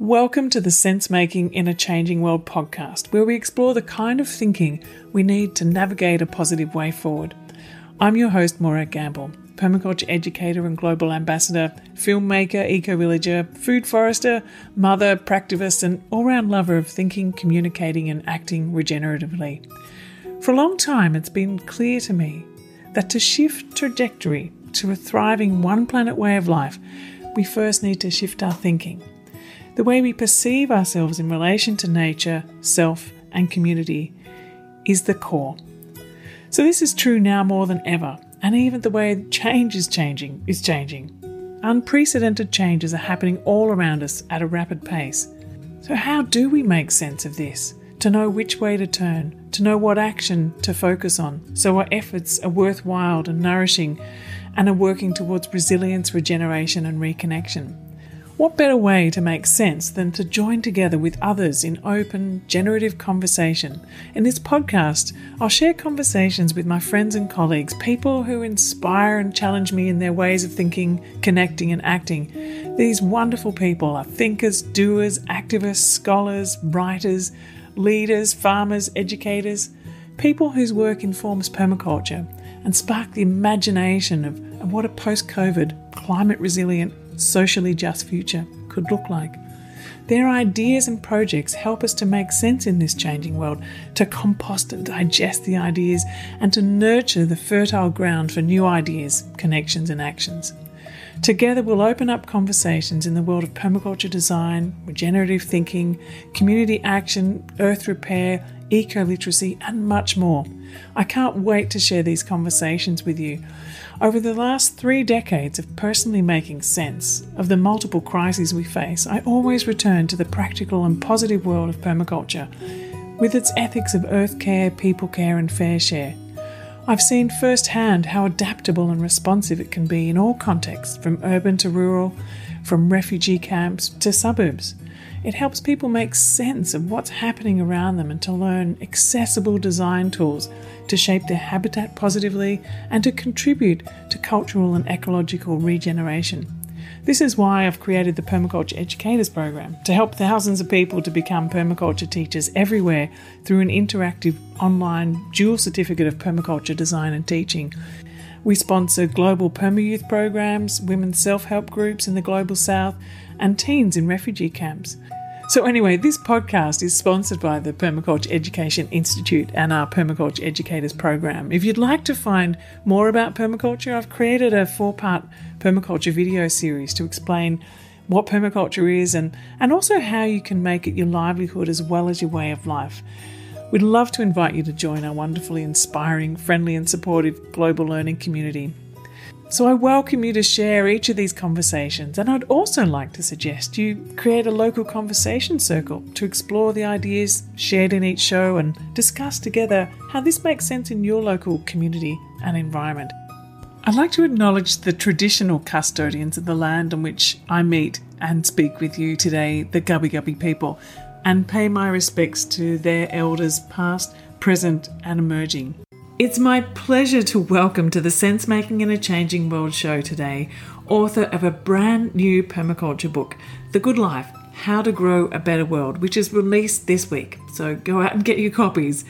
Welcome to the Sense Making in a Changing World podcast, where we explore the kind of thinking we need to navigate a positive way forward. I'm your host, Morag Gamble, permaculture educator and global ambassador, filmmaker, eco villager, food forester, mother, practivist, and all round lover of thinking, communicating, and acting regeneratively. For a long time, it's been clear to me that to shift trajectory to a thriving one planet way of life, we first need to shift our thinking the way we perceive ourselves in relation to nature, self, and community is the core. So, this is true now more than ever, and even the way change is changing is changing. Unprecedented changes are happening all around us at a rapid pace. So, how do we make sense of this? To know which way to turn, to know what action to focus on, so our efforts are worthwhile and nourishing and are working towards resilience, regeneration, and reconnection. What better way to make sense than to join together with others in open, generative conversation? In this podcast, I'll share conversations with my friends and colleagues, people who inspire and challenge me in their ways of thinking, connecting, and acting. These wonderful people are thinkers, doers, activists, scholars, writers, leaders, farmers, educators, people whose work informs permaculture and spark the imagination of, of what a post COVID, climate resilient, socially just future could look like. Their ideas and projects help us to make sense in this changing world, to compost and digest the ideas, and to nurture the fertile ground for new ideas, connections, and actions. Together, we'll open up conversations in the world of permaculture design, regenerative thinking, community action, earth repair, eco literacy, and much more. I can't wait to share these conversations with you. Over the last three decades of personally making sense of the multiple crises we face, I always return to the practical and positive world of permaculture, with its ethics of earth care, people care, and fair share. I've seen firsthand how adaptable and responsive it can be in all contexts, from urban to rural, from refugee camps to suburbs. It helps people make sense of what's happening around them and to learn accessible design tools to shape their habitat positively and to contribute to cultural and ecological regeneration. This is why I've created the Permaculture Educators Program to help thousands of people to become permaculture teachers everywhere through an interactive online dual certificate of permaculture design and teaching. We sponsor global perma-youth programs, women's self-help groups in the global south, and teens in refugee camps. So, anyway, this podcast is sponsored by the Permaculture Education Institute and our Permaculture Educators program. If you'd like to find more about permaculture, I've created a four part permaculture video series to explain what permaculture is and, and also how you can make it your livelihood as well as your way of life. We'd love to invite you to join our wonderfully inspiring, friendly, and supportive global learning community. So I welcome you to share each of these conversations, and I'd also like to suggest you create a local conversation circle to explore the ideas shared in each show and discuss together how this makes sense in your local community and environment. I'd like to acknowledge the traditional custodians of the land on which I meet and speak with you today, the Gubbi Gubbi people, and pay my respects to their elders past, present, and emerging. It's my pleasure to welcome to the Sense Making in a Changing World show today, author of a brand new permaculture book, The Good Life How to Grow a Better World, which is released this week. So go out and get your copies.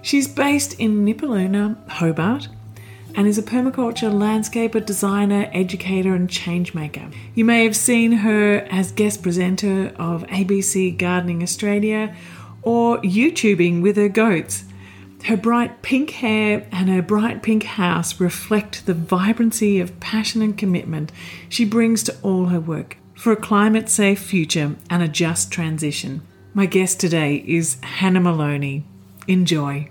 She's based in Nipaluna, Hobart, and is a permaculture landscaper, designer, educator, and changemaker. You may have seen her as guest presenter of ABC Gardening Australia or YouTubing with her goats. Her bright pink hair and her bright pink house reflect the vibrancy of passion and commitment she brings to all her work for a climate safe future and a just transition. My guest today is Hannah Moloney. Enjoy.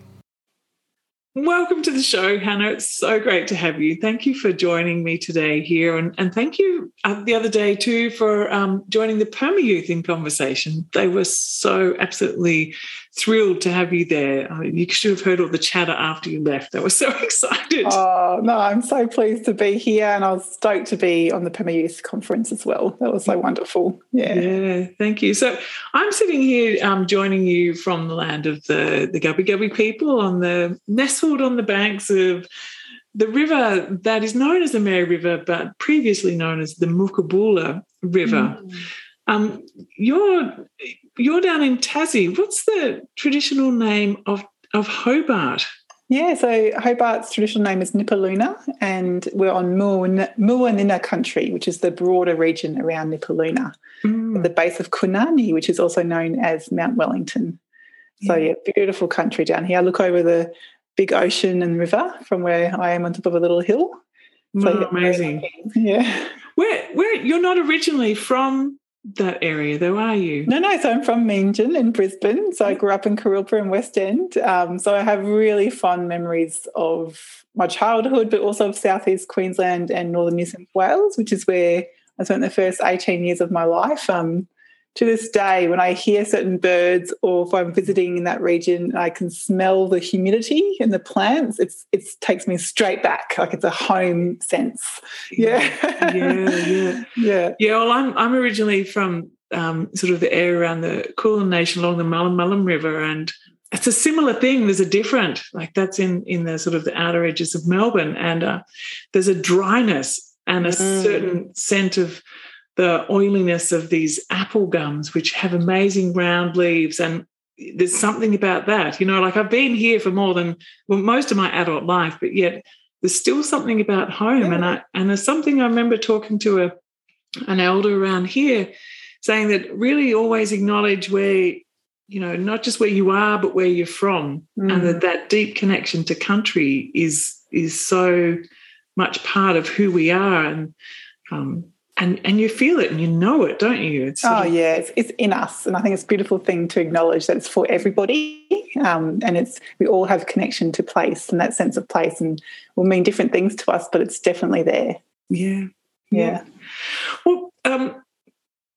Welcome to the show, Hannah. It's so great to have you. Thank you for joining me today here. And, and thank you uh, the other day, too, for um, joining the Perma Youth in conversation. They were so absolutely thrilled to have you there. I mean, you should have heard all the chatter after you left. They were so excited. Oh, no, I'm so pleased to be here. And I was stoked to be on the Perma Youth conference as well. That was so wonderful. Yeah. Yeah, thank you. So I'm sitting here um, joining you from the land of the, the Gubbi Gubbi people on the nestled on the banks of the river that is known as the Mary River, but previously known as the Moonaboola River. Mm. Um, you're you're down in Tassie. What's the traditional name of of Hobart? Yeah, so Hobart's traditional name is Nipaluna, and we're on Muwinina country, which is the broader region around Nipaluna, mm. the base of kunanyi, which is also known as Mount Wellington. So, yeah, beautiful country down here. I look over the big ocean and river from where I am on top of a little hill. So, oh, amazing. Yeah. Where, where you're not originally from that area, though, are you? No, no. So I'm from Meanjin in Brisbane. So I grew up in Kurilpa and West End. Um, so I have really fond memories of my childhood, but also of southeast Queensland and northern New South Wales, which is where I spent the first 18 years of my life. Um, to this day, when I hear certain birds or if I'm visiting in that region, I can smell the humidity in the plants. It's it takes me straight back, like it's a home sense. Yeah, yeah, yeah, yeah. Yeah. Well, I'm I'm originally from um, sort of the area around the Kulin Nation along the Mullum Mullum River, and it's a similar thing. There's a different, like that's in in the sort of the outer edges of Melbourne, and uh, there's a dryness and a mm. certain scent of the oiliness of these apple gums, which have amazing round leaves. And there's something about that, you know, like I've been here for more than well, most of my adult life, but yet there's still something about home. Yeah. And I and there's something I remember talking to a an elder around here saying that really always acknowledge where you know not just where you are but where you're from mm. and that mm. that deep connection to country is is so much part of who we are and um, and and you feel it and you know it, don't you? It's oh of- yeah, it's, it's, in us, and I think it's a beautiful thing to acknowledge that it's for everybody, um, and it's we all have connection to place and that sense of place, and will mean different things to us, but it's definitely there. Yeah, yeah. yeah. Well, um,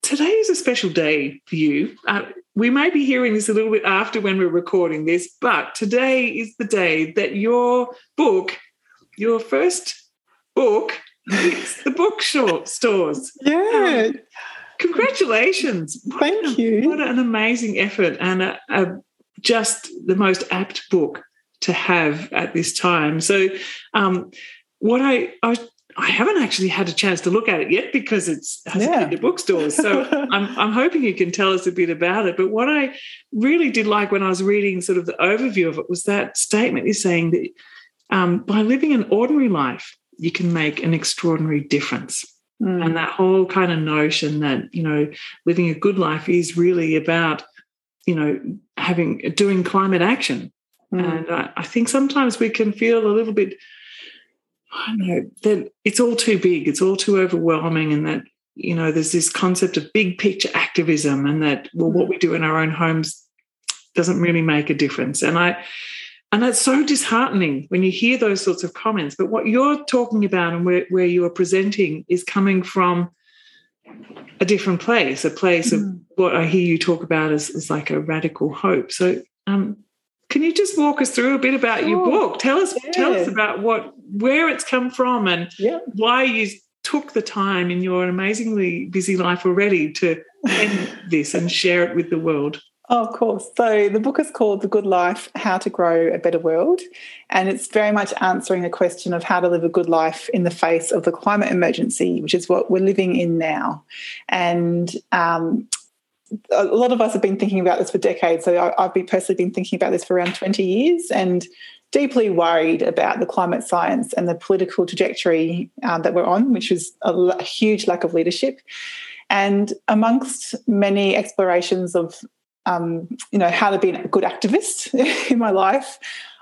today is a special day for you. Uh, we may be hearing this a little bit after when we're recording this, but today is the day that your book, your first book it's the bookshop stores. Yeah. Um, congratulations. Thank what you. what an amazing effort and a, a, just the most apt book to have at this time. So, um, what I, I, I haven't actually had a chance to look at it yet because it's hasn't yeah. been to bookstores. So I'm, I'm hoping you can tell us a bit about it. But what I really did like when I was reading sort of the overview of it was that statement you're saying that um, by living an ordinary life, you can make an extraordinary difference. Mm. And that whole kind of notion that, you know, living a good life is really about, you know, having doing climate action. Mm. And I, I think sometimes we can feel a little bit, I don't know, that it's all too big, it's all too overwhelming, and that, you know, there's this concept of big picture activism and that, well, what we do in our own homes doesn't really make a difference. And I, and that's so disheartening when you hear those sorts of comments. But what you're talking about and where, where you are presenting is coming from a different place, a place mm. of what I hear you talk about as, as like a radical hope. So um, can you just walk us through a bit about sure. your book? Tell us yeah. tell us about what where it's come from and yeah. why you took the time in your amazingly busy life already to end this and share it with the world. Oh, of course. So the book is called The Good Life How to Grow a Better World. And it's very much answering the question of how to live a good life in the face of the climate emergency, which is what we're living in now. And um, a lot of us have been thinking about this for decades. So I, have been personally been thinking about this for around 20 years and deeply worried about the climate science and the political trajectory um, that we're on, which is a huge lack of leadership. And amongst many explorations of um, you know, how to be a good activist in my life,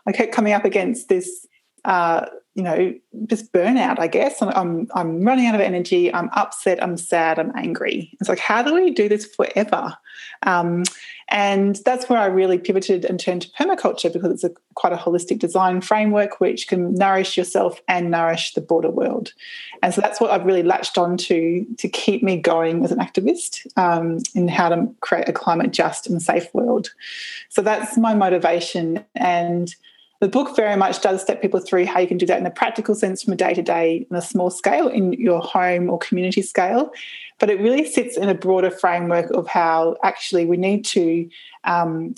I kept coming up against this, uh, you know, just burnout. I guess I'm I'm running out of energy. I'm upset. I'm sad. I'm angry. It's like, how do we do this forever? Um, and that's where I really pivoted and turned to permaculture because it's a quite a holistic design framework which can nourish yourself and nourish the broader world. And so that's what I've really latched on to to keep me going as an activist um, in how to create a climate just and safe world. So that's my motivation. And the book very much does step people through how you can do that in a practical sense from a day to day on a small scale in your home or community scale but it really sits in a broader framework of how actually we need to um,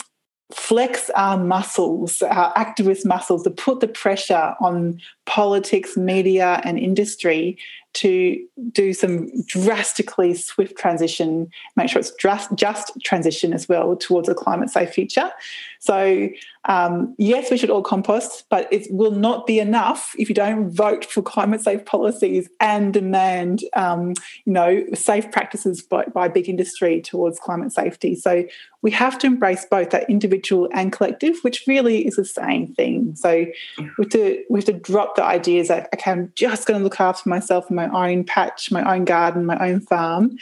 flex our muscles, our activist muscles, to put the pressure on politics, media, and industry to do some drastically swift transition, make sure it's just, just transition as well towards a climate safe future. So, um, yes, we should all compost, but it will not be enough if you don't vote for climate safe policies and demand, um, you know, safe practices by, by big industry towards climate safety. So we have to embrace both that individual and collective, which really is the same thing. So we have to we have to drop the ideas that okay, I'm just going to look after myself and my own patch, my own garden, my own farm,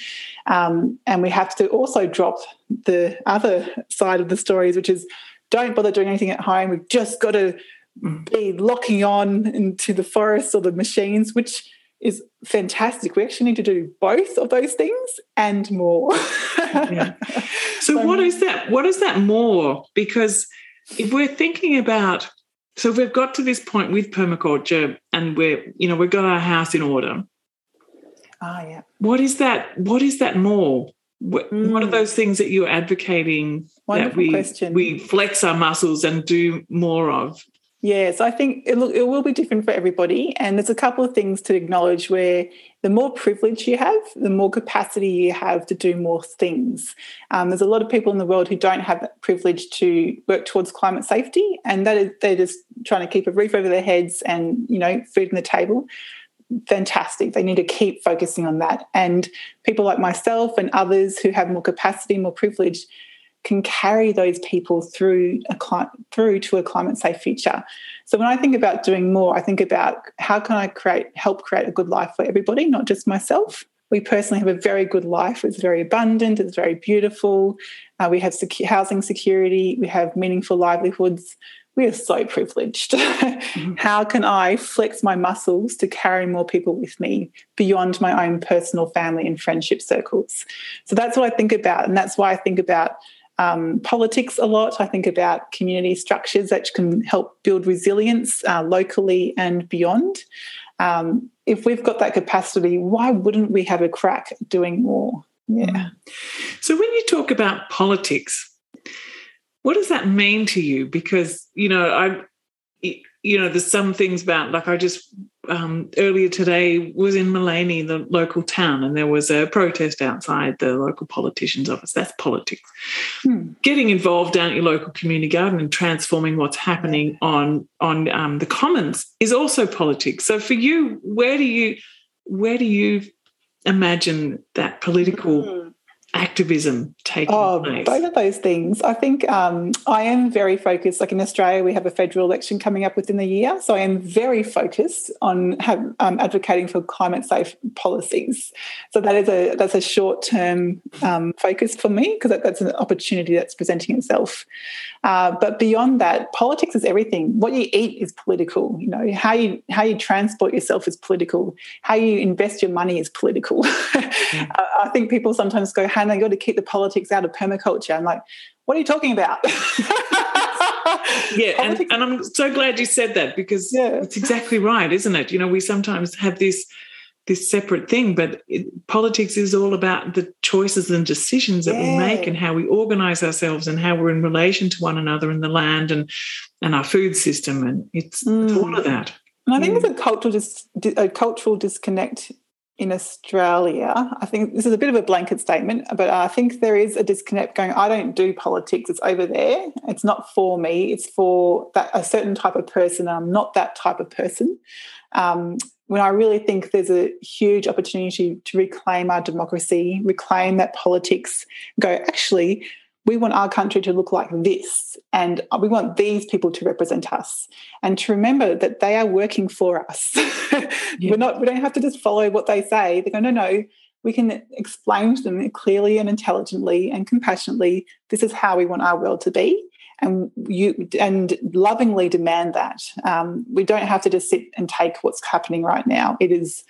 um, and we have to also drop the other side of the stories, which is don't bother doing anything at home. We've just got to mm. be locking on into the forests or the machines, which is fantastic. We actually need to do both of those things and more. yeah. So, so, what is that? What is that more? Because if we're thinking about, so we've got to this point with permaculture, and we're, you know, we've got our house in order. Ah, yeah. What is that? What is that more? What, mm. what are mm. those things that you're advocating Wonderful that we question. we flex our muscles and do more of? Yes, I think it, it will be different for everybody. And there's a couple of things to acknowledge where the more privilege you have, the more capacity you have to do more things. Um, there's a lot of people in the world who don't have that privilege to work towards climate safety, and that is they're just trying to keep a roof over their heads and you know food on the table fantastic. They need to keep focusing on that. And people like myself and others who have more capacity, more privilege, can carry those people through a through to a climate safe future. So when I think about doing more, I think about how can I create help create a good life for everybody, not just myself. We personally have a very good life. It's very abundant. It's very beautiful. Uh, we have secu- housing security. We have meaningful livelihoods we are so privileged. mm-hmm. How can I flex my muscles to carry more people with me beyond my own personal family and friendship circles? So that's what I think about. And that's why I think about um, politics a lot. I think about community structures that can help build resilience uh, locally and beyond. Um, if we've got that capacity, why wouldn't we have a crack doing more? Yeah. Mm. So when you talk about politics, what does that mean to you? Because, you know, I, you know, there's some things about, like I just um, earlier today was in Maleny, the local town, and there was a protest outside the local politician's office. That's politics. Hmm. Getting involved down at your local community garden and transforming what's happening on on um, the commons is also politics. So for you, where do you where do you imagine that political hmm activism taking oh, place? Both of those things. I think um, I am very focused. Like in Australia, we have a federal election coming up within the year, so I am very focused on have, um, advocating for climate safe policies. So that is a that's a short term um, focus for me because that, that's an opportunity that's presenting itself. Uh, but beyond that, politics is everything. What you eat is political. You know how you how you transport yourself is political. How you invest your money is political. Mm. I think people sometimes go, "Hannah, you got to keep the politics out of permaculture." I'm like, "What are you talking about?" yeah, and, and, I'm so glad you said that because yeah. it's exactly right, isn't it? You know, we sometimes have this this separate thing, but it, politics is all about the choices and decisions that yeah. we make and how we organize ourselves and how we're in relation to one another in the land and and our food system, and it's, mm. it's all of that. And I think mm. there's a cultural dis- a cultural disconnect in Australia. I think this is a bit of a blanket statement, but I think there is a disconnect going, I don't do politics, it's over there. It's not for me, it's for that, a certain type of person. I'm not that type of person. Um, when I really think there's a huge opportunity to reclaim our democracy, reclaim that politics, go, actually, we want our country to look like this, and we want these people to represent us, and to remember that they are working for us. yeah. We're not. We don't have to just follow what they say. They go, no, no. We can explain to them clearly and intelligently and compassionately. This is how we want our world to be, and you and lovingly demand that. Um, we don't have to just sit and take what's happening right now. It is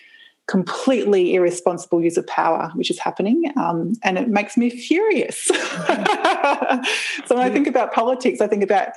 completely irresponsible use of power which is happening, um, and it makes me furious. so when I think about politics, I think about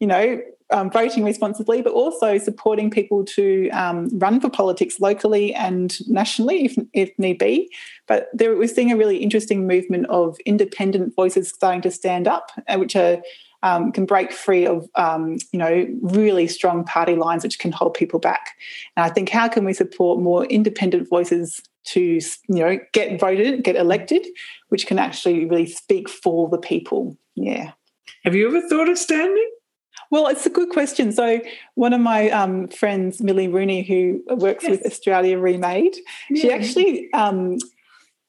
you know um, voting responsibly, but also supporting people to um, run for politics locally and nationally if, if need be. But there, we're seeing a really interesting movement of independent voices starting to stand up, uh, which are um, can break free of um, you know really strong party lines which can hold people back. And I think how can we support more independent voices to you know get voted, get elected, which can actually really speak for the people. Yeah. Have you ever thought of standing? Well, it's a good question. So, one of my um, friends, Millie Rooney, who works yes. with Australia Remade, yeah. she actually um,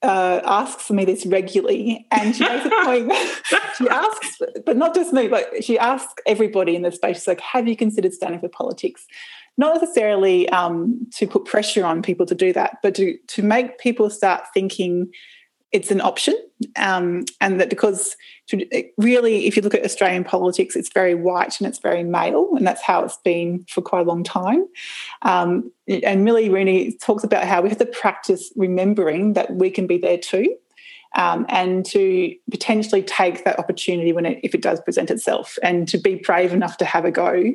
uh, asks me this regularly, and she makes a point. she asks, but not just me, but she asks everybody in the space. She's like, "Have you considered standing for politics?" Not necessarily um, to put pressure on people to do that, but to to make people start thinking it's an option, um, and that because really, if you look at Australian politics, it's very white and it's very male, and that's how it's been for quite a long time. Um, and Millie Rooney talks about how we have to practice remembering that we can be there too. Um, and to potentially take that opportunity when it, if it does present itself, and to be brave enough to have a go.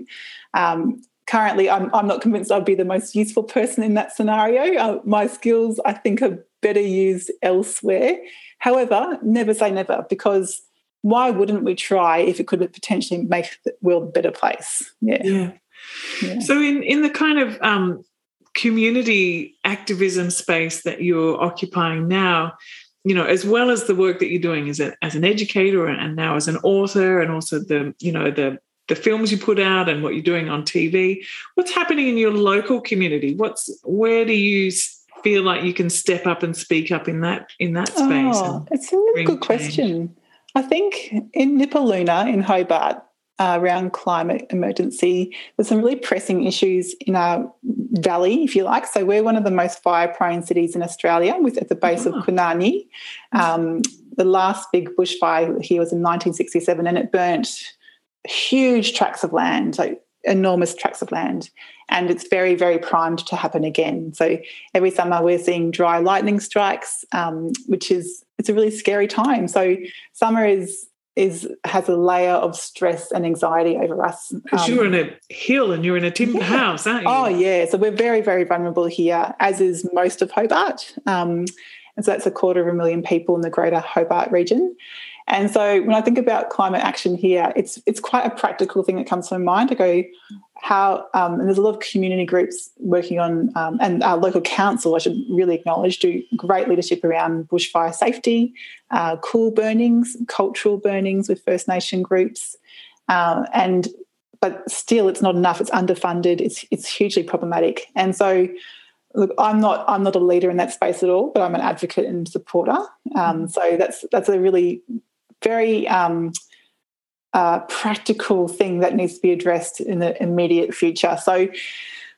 Um, currently, I'm, I'm not convinced I'd be the most useful person in that scenario. Uh, my skills, I think, are better used elsewhere. However, never say never because why wouldn't we try if it could potentially make the world a better place? Yeah. yeah. yeah. So, in, in the kind of um, community activism space that you're occupying now, you know, as well as the work that you're doing as, a, as an educator and now as an author, and also the, you know, the the films you put out and what you're doing on TV, what's happening in your local community? What's where do you feel like you can step up and speak up in that in that space? Oh, it's a really good change? question. I think in Nipaluna in Hobart, uh, around climate emergency. There's some really pressing issues in our valley, if you like. So we're one of the most fire-prone cities in Australia, with at the base oh. of kunanyi. Um, the last big bushfire here was in 1967, and it burnt huge tracts of land, like enormous tracts of land and it's very, very primed to happen again. So every summer we're seeing dry lightning strikes, um, which is it's a really scary time. So summer is is has a layer of stress and anxiety over us. Because um, you're in a hill and you're in a timber yeah. house, aren't you? Oh yeah, so we're very, very vulnerable here, as is most of Hobart. Um, and so that's a quarter of a million people in the greater Hobart region. And so when I think about climate action here, it's it's quite a practical thing that comes to my mind. I go, how um, and there's a lot of community groups working on um, and our local council I should really acknowledge do great leadership around bushfire safety, uh, cool burnings, cultural burnings with First Nation groups, uh, and but still it's not enough. It's underfunded. It's it's hugely problematic, and so. Look, I'm not. I'm not a leader in that space at all, but I'm an advocate and supporter. Um, so that's that's a really very um, uh, practical thing that needs to be addressed in the immediate future. So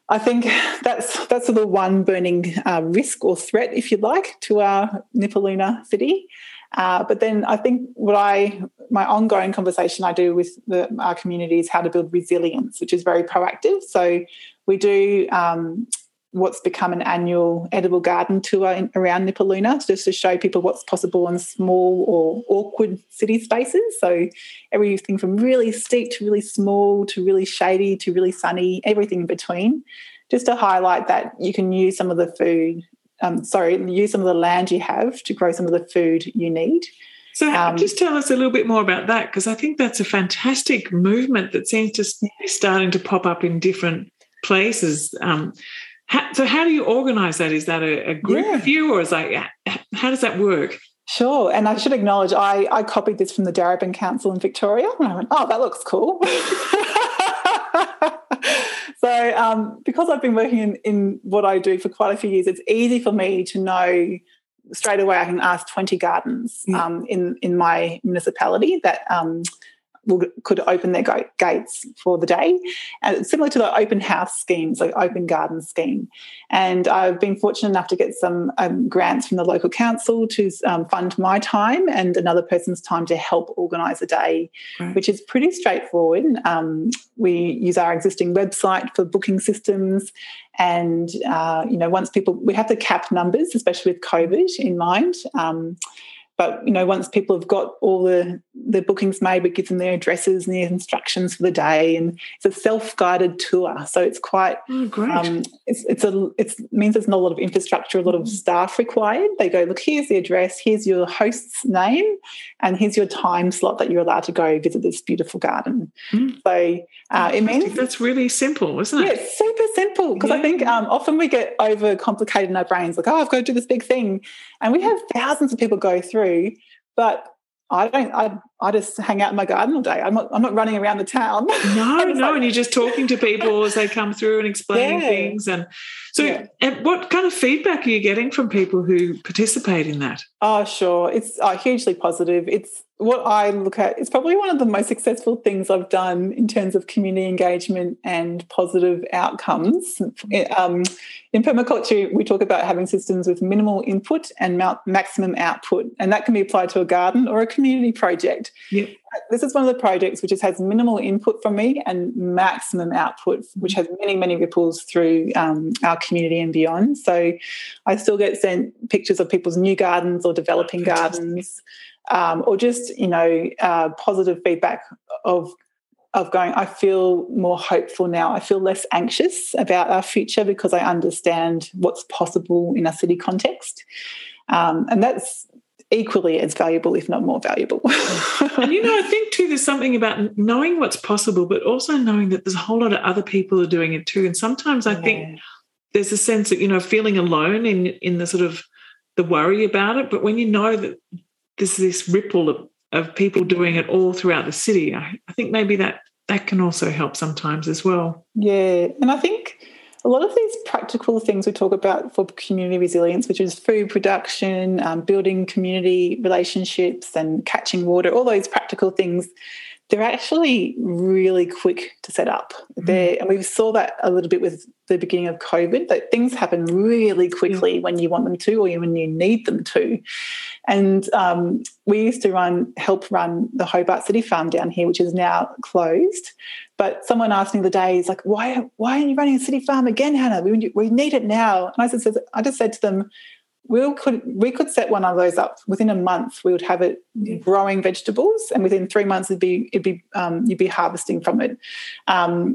I think that's that's the one burning uh, risk or threat, if you like, to our Nipaluna city. Uh, but then I think what I my ongoing conversation I do with the, our community is how to build resilience, which is very proactive. So we do um, what's become an annual edible garden tour in, around Nipaluna, just to show people what's possible in small or awkward city spaces. So everything from really steep to really small to really shady to really sunny, everything in between, just to highlight that you can use some of the food. Um, sorry, use some of the land you have to grow some of the food you need. So, um, just tell us a little bit more about that because I think that's a fantastic movement that seems to be starting to pop up in different places. Um, how, so how do you organize that? Is that a, a group yeah. view or is that, how does that work? Sure. And I should acknowledge I, I copied this from the Darebin Council in Victoria. And I went, oh, that looks cool. so um, because I've been working in, in what I do for quite a few years, it's easy for me to know straight away I can ask 20 gardens um, in, in my municipality that um, could open their gates for the day. And similar to the open house schemes, like open garden scheme. And I've been fortunate enough to get some um, grants from the local council to um, fund my time and another person's time to help organise a day, right. which is pretty straightforward. Um, we use our existing website for booking systems. And, uh, you know, once people, we have to cap numbers, especially with COVID in mind. But you know once people have got all the the bookings made, we give them their addresses and their instructions for the day, and it's a self-guided tour. So it's quite oh, great. Um, it's it's a it means there's not a lot of infrastructure, a lot of mm. staff required. They go, look, here's the address, here's your host's name, and here's your time slot that you're allowed to go visit this beautiful garden. Mm. So uh, it means that's really simple, isn't it? Yeah, it's super simple because yeah. I think um, often we get over complicated in our brains, like, oh, I've got to do this big thing, and we have thousands of people go through, but I don't. I, I just hang out in my garden all day. I'm not. I'm not running around the town. No, no, like, and you're just talking to people as they come through and explaining yeah. things. And so, yeah. and what kind of feedback are you getting from people who participate in that? Oh, sure. It's uh, hugely positive. It's what I look at It's probably one of the most successful things I've done in terms of community engagement and positive outcomes. Um, in permaculture, we talk about having systems with minimal input and maximum output, and that can be applied to a garden or a community project. Yep. This is one of the projects which has minimal input from me and maximum output, which has many, many ripples through um, our community and beyond. So I still get sent pictures of people's new gardens or developing gardens um, or just you know uh, positive feedback of of going i feel more hopeful now i feel less anxious about our future because i understand what's possible in a city context um, and that's equally as valuable if not more valuable and you know i think too there's something about knowing what's possible but also knowing that there's a whole lot of other people are doing it too and sometimes i yeah. think there's a sense of you know feeling alone in in the sort of the worry about it but when you know that there's this ripple of, of people doing it all throughout the city. I, I think maybe that that can also help sometimes as well. Yeah, and I think a lot of these practical things we talk about for community resilience, which is food production, um, building community relationships, and catching water, all those practical things, they're actually really quick to set up. Mm-hmm. There, and we saw that a little bit with the beginning of COVID. That things happen really quickly yeah. when you want them to, or when you need them to. And um, we used to run, help run the Hobart City Farm down here, which is now closed. But someone asked me the day, he's like, why, why aren't you running a city farm again, Hannah? We, we need it now." And I said, I just said to them, we could we could set one of those up within a month. We would have it growing vegetables, and within three months, it'd be it'd be um, you'd be harvesting from it. Um,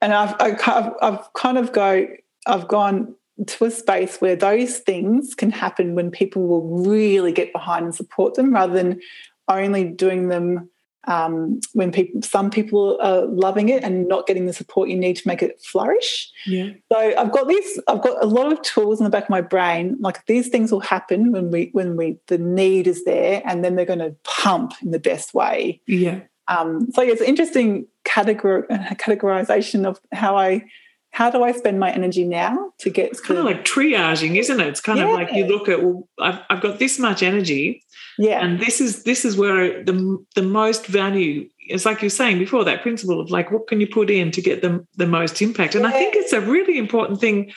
and I've, I've I've kind of go I've gone to a space where those things can happen when people will really get behind and support them, rather than only doing them um, when people some people are loving it and not getting the support you need to make it flourish. Yeah. So I've got these I've got a lot of tools in the back of my brain. Like these things will happen when we when we the need is there and then they're going to pump in the best way. Yeah. Um, so yeah, it's an interesting categor- categorization of how I how do I spend my energy now to get it's kind of like triaging, isn't it? It's kind yeah. of like you look at well, I've, I've got this much energy yeah. And this is this is where the the most value is like you're saying before that principle of like what can you put in to get the the most impact. And yeah. I think it's a really important thing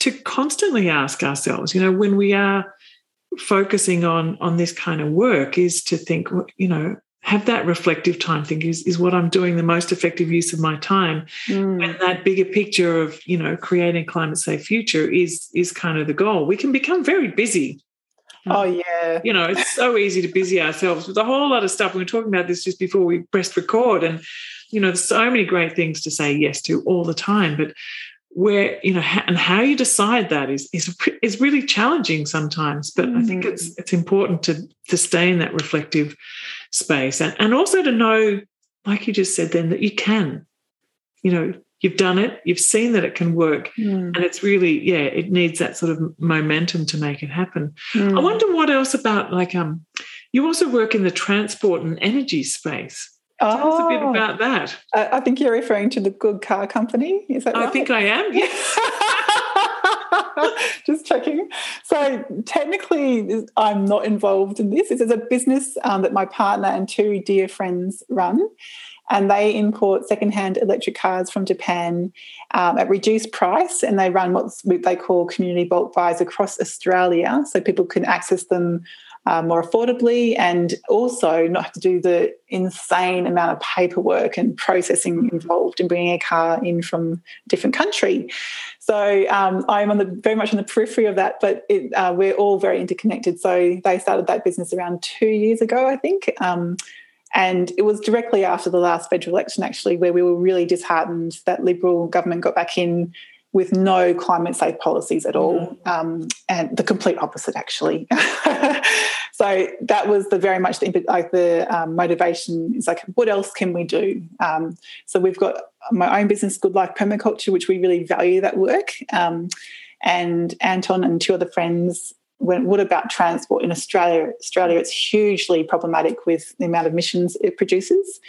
to constantly ask ourselves, you know, when we are focusing on on this kind of work is to think, you know, have that reflective time think is, is what i'm doing the most effective use of my time mm. and that bigger picture of you know creating a climate safe future is is kind of the goal we can become very busy Oh yeah. You know, it's so easy to busy ourselves with a whole lot of stuff. We were talking about this just before we pressed record, and you know, there's so many great things to say yes to all the time. But where you know, and how you decide that is is is really challenging sometimes. But mm. I think it's mm. it's important to to stay in that reflective space, and and also to know, like you just said, then that you can, you know, you've done it you've seen that it can work mm. and it's really yeah it needs that sort of momentum to make it happen mm. i wonder what else about like um you also work in the transport and energy space Tell oh, us a bit oh. about that. I think you're referring to the Good Car Company. Is that right? I think I am. Yes. Just checking. So technically, I'm not involved in this. This is a business um, that my partner and two dear friends run and they import secondhand electric cars from Japan um, at reduced price, and they run what they call community bulk buys across Australia, so people can access them uh, more affordably and also not have to do the insane amount of paperwork and processing involved in bringing a car in from a different country. So um, I'm on the very much on the periphery of that, but it, uh, we're all very interconnected. So they started that business around two years ago, I think. Um, And it was directly after the last federal election, actually, where we were really disheartened that Liberal government got back in with no climate safe policies at all, mm-hmm. um, and the complete opposite, actually. so that was the very much the like the um, motivation is like, what else can we do? Um, so we've got my own business, Good Life Permaculture, which we really value that work. Um, and Anton and two other friends when what about transport in Australia? Australia, it's hugely problematic with the amount of emissions it produces,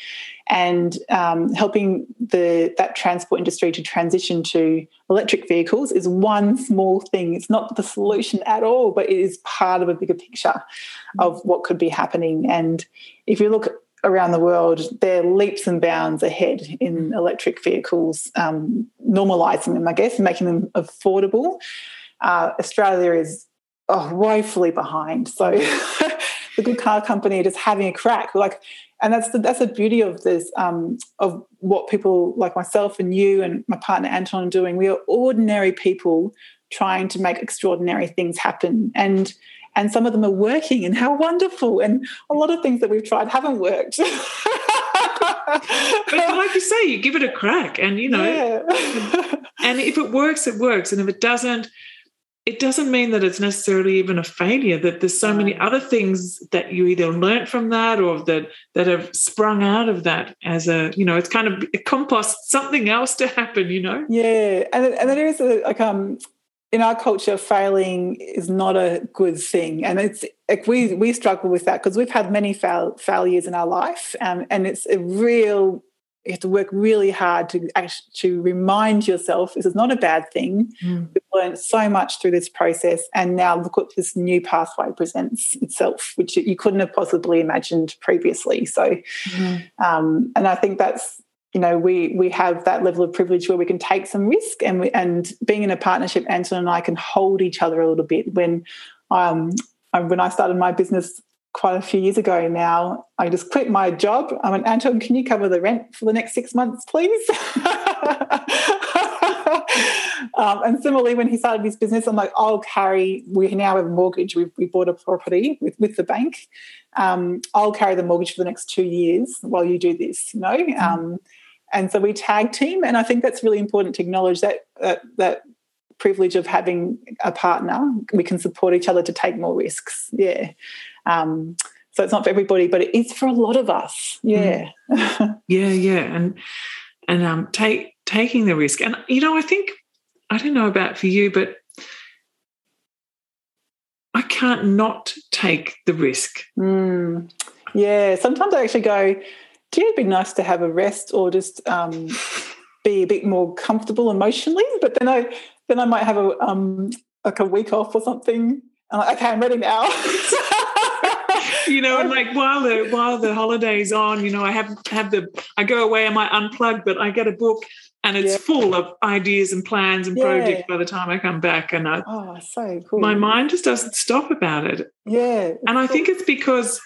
and um, helping the that transport industry to transition to electric vehicles is one small thing. It's not the solution at all, but it is part of a bigger picture of what could be happening. And if you look around the world, they're leaps and bounds ahead in electric vehicles, um, normalising them, I guess, making them affordable. Uh, Australia is oh, woefully behind. So the good car company just having a crack, like, and that's the that's the beauty of this um, of what people like myself and you and my partner Anton are doing. We are ordinary people trying to make extraordinary things happen, and and some of them are working, and how wonderful! And a lot of things that we've tried haven't worked. but like you say, you give it a crack, and you know, yeah. and if it works, it works, and if it doesn't, it doesn't mean that it's necessarily even a failure that there's so many other things that you either learned from that or that that have sprung out of that as a you know it's kind of a compost something else to happen you know? Yeah and, and there is a like um in our culture failing is not a good thing and it's like we we struggle with that because we've had many fail, failures in our life um, and it's a real you have to work really hard to actually to remind yourself this is not a bad thing. Mm. We've learned so much through this process, and now look what this new pathway presents itself, which you couldn't have possibly imagined previously. So, mm. um, and I think that's you know we we have that level of privilege where we can take some risk, and we, and being in a partnership, Anton and I can hold each other a little bit when. Um, when I started my business quite a few years ago now, I just quit my job. I went, Anton, can you cover the rent for the next six months, please? um, and similarly, when he started his business, I'm like, I'll carry, we now have a mortgage. We, we bought a property with, with the bank. Um, I'll carry the mortgage for the next two years while you do this, you know? Mm-hmm. Um, and so we tag team. And I think that's really important to acknowledge that, that, that privilege of having a partner. We can support each other to take more risks. Yeah. Um, so it's not for everybody, but it is for a lot of us. Yeah. Mm. yeah, yeah. And and um take taking the risk. And you know, I think I don't know about for you, but I can't not take the risk. Mm. Yeah. Sometimes I actually go, do you be nice to have a rest or just um, be a bit more comfortable emotionally? But then I then I might have a um, like a week off or something. I'm like, okay, I'm ready now. you know, and like while the while the holiday's on, you know, I have have the I go away and I unplug, but I get a book and it's yeah. full of ideas and plans and yeah. projects by the time I come back. And I, oh, so cool. My mind just doesn't stop about it. Yeah, and I cool. think it's because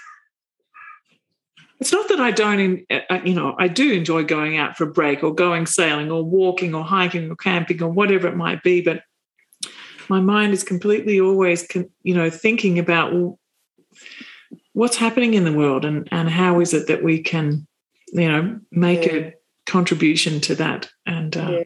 it's not that I don't, uh, you know, I do enjoy going out for a break or going sailing or walking or hiking or camping or whatever it might be, but my mind is completely always, you know, thinking about well, what's happening in the world and, and how is it that we can, you know, make yeah. a contribution to that. And uh, yeah.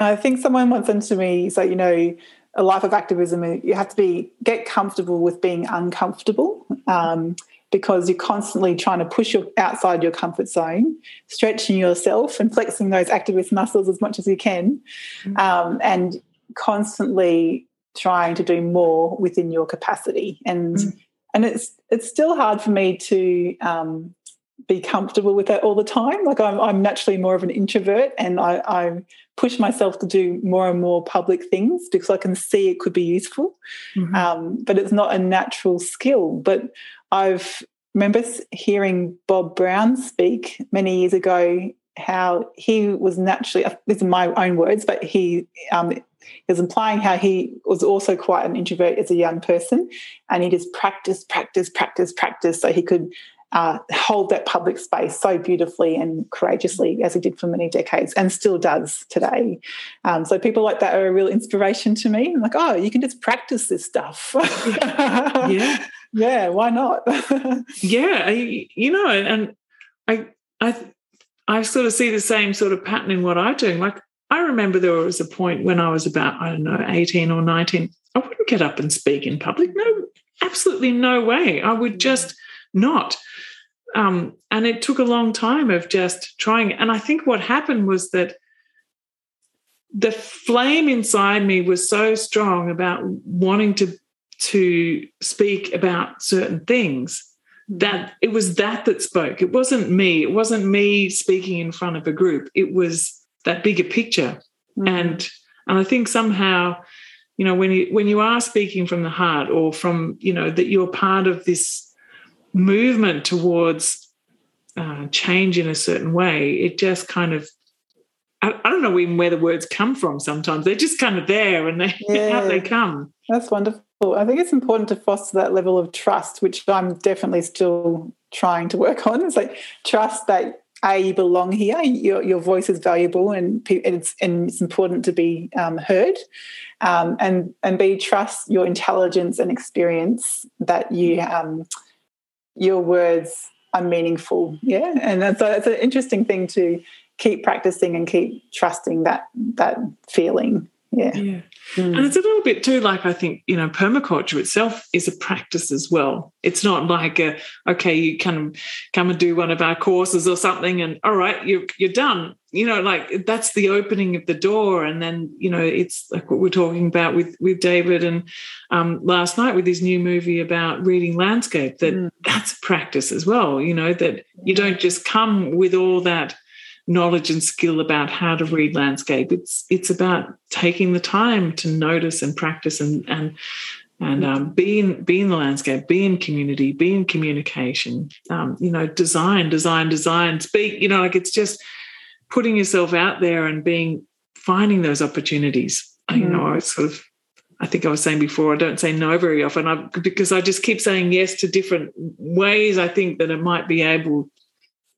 I think someone once said to me, so, you know, a life of activism, you have to be get comfortable with being uncomfortable. Um, because you're constantly trying to push you outside your comfort zone, stretching yourself and flexing those activist muscles as much as you can, mm-hmm. um, and constantly trying to do more within your capacity. And mm-hmm and it's it's still hard for me to um, be comfortable with that all the time. Like I'm, I'm naturally more of an introvert, and I, I, push myself to do more and more public things because I can see it could be useful. Mm-hmm. Um, but it's not a natural skill. But I've remember hearing Bob Brown speak many years ago how he was naturally these are my own words, but he um, was implying how he was also quite an introvert as a young person, and he just practiced, practice, practice, practice, so he could uh, hold that public space so beautifully and courageously as he did for many decades and still does today. Um, so people like that are a real inspiration to me. I'm like, oh, you can just practice this stuff. yeah. Yeah, why not? yeah, you know, and I I I sort of see the same sort of pattern in what I'm doing. Like I remember there was a point when I was about, I don't know, 18 or 19, I wouldn't get up and speak in public. No, absolutely no way. I would just not. Um, and it took a long time of just trying. And I think what happened was that the flame inside me was so strong about wanting to to speak about certain things that it was that that spoke. It wasn't me. It wasn't me speaking in front of a group. It was that bigger picture. Mm. And and I think somehow, you know, when you when you are speaking from the heart or from, you know, that you're part of this movement towards uh, change in a certain way, it just kind of I, I, don't know even where the words come from sometimes. They're just kind of there and they yeah. how they come. That's wonderful. I think it's important to foster that level of trust, which I'm definitely still trying to work on. It's like trust that a you belong here your, your voice is valuable and it's and it's important to be um, heard. Um, and and b trust your intelligence and experience that you um, your words are meaningful. Yeah and so it's an interesting thing to keep practicing and keep trusting that that feeling yeah. Yeah. Mm. And it's a little bit too like I think, you know, permaculture itself is a practice as well. It's not like a, okay, you can come and do one of our courses or something and all right, you're you're done. You know, like that's the opening of the door. And then, you know, it's like what we're talking about with with David and um, last night with his new movie about reading landscape, that mm. that's practice as well, you know, that you don't just come with all that knowledge and skill about how to read landscape. It's it's about taking the time to notice and practice and and and um, be in be in the landscape, be in community, be in communication. Um, you know, design, design, design, speak. You know, like it's just putting yourself out there and being finding those opportunities. Mm. You know, I sort of. I think I was saying before, I don't say no very often I, because I just keep saying yes to different ways I think that it might be able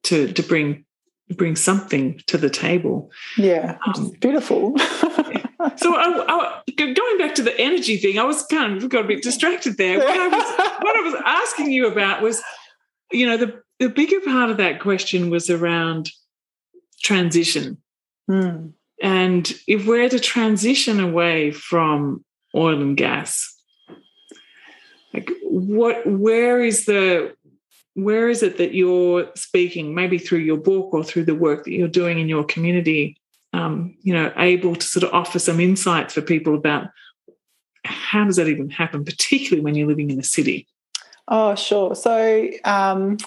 to to bring bring something to the table. Yeah, um, beautiful. so I, I, going back to the energy thing, I was kind of got a bit distracted there. What I was, what I was asking you about was, you know, the the bigger part of that question was around transition. Hmm. And if we're to transition away from oil and gas, like what where is the where is it that you're speaking, maybe through your book or through the work that you're doing in your community, um, you know, able to sort of offer some insights for people about how does that even happen, particularly when you're living in a city? Oh, sure. So um,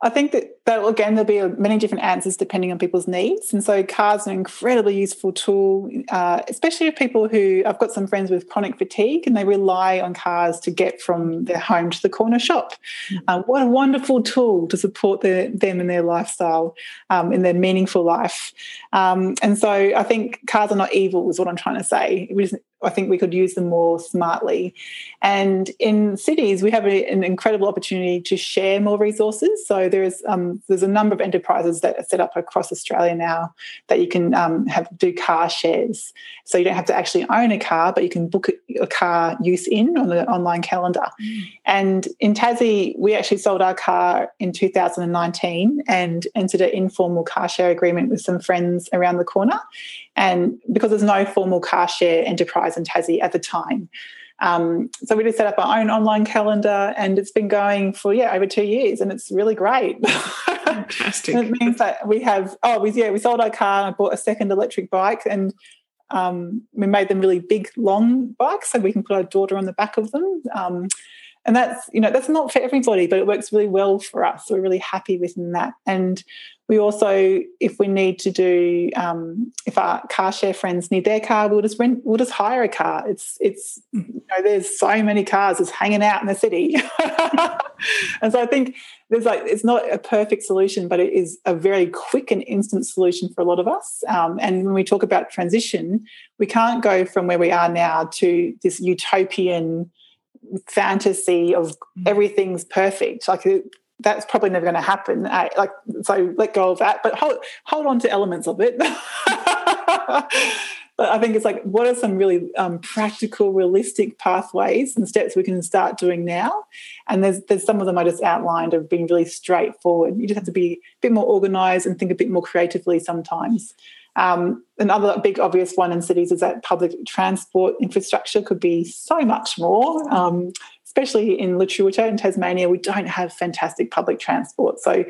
I think that, that again, there'll be many different answers depending on people's needs. And so cars are an incredibly useful tool, uh, especially for people who, I've got some friends with chronic fatigue and they rely on cars to get from their home to the corner shop. Mm. Uh, what a wonderful tool to support their, them in their lifestyle, um, in their meaningful life. Um, and so I think cars are not evil is what I'm trying to say. I think we could use them more smartly. And in cities, we have a, an incredible opportunity to share more resources. So there's um, there's a number of enterprises that are set up across Australia now that you can um, have do car shares. So you don't have to actually own a car, but you can book a car use in on the online calendar. Mm. And in Tassie, we actually sold our car in 2019 and entered an informal car share agreement with some friends around the corner. And because there's no formal car share enterprise in Tassie at the time. Um, so we just set up our own online calendar and it's been going for, yeah, over two years and it's really great. Fantastic. it means that we have, oh, we, yeah, we sold our car and I bought a second electric bike and um, we made them really big, long bikes so we can put our daughter on the back of them. Um, and that's you know that's not for everybody but it works really well for us so we're really happy with that and we also, if we need to do, um, if our car share friends need their car, we'll just rent, we'll just hire a car. It's, it's, you know, there's so many cars just hanging out in the city, and so I think there's like it's not a perfect solution, but it is a very quick and instant solution for a lot of us. Um, and when we talk about transition, we can't go from where we are now to this utopian fantasy of mm. everything's perfect. Like that's probably never going to happen. I, like so, let go of that, but hold hold on to elements of it. but I think it's like, what are some really um, practical, realistic pathways and steps we can start doing now? And there's there's some of them I just outlined of being really straightforward. You just have to be a bit more organised and think a bit more creatively sometimes. Um, another big obvious one in cities is that public transport infrastructure could be so much more. Um, especially in Lutruwita in Tasmania, we don't have fantastic public transport. So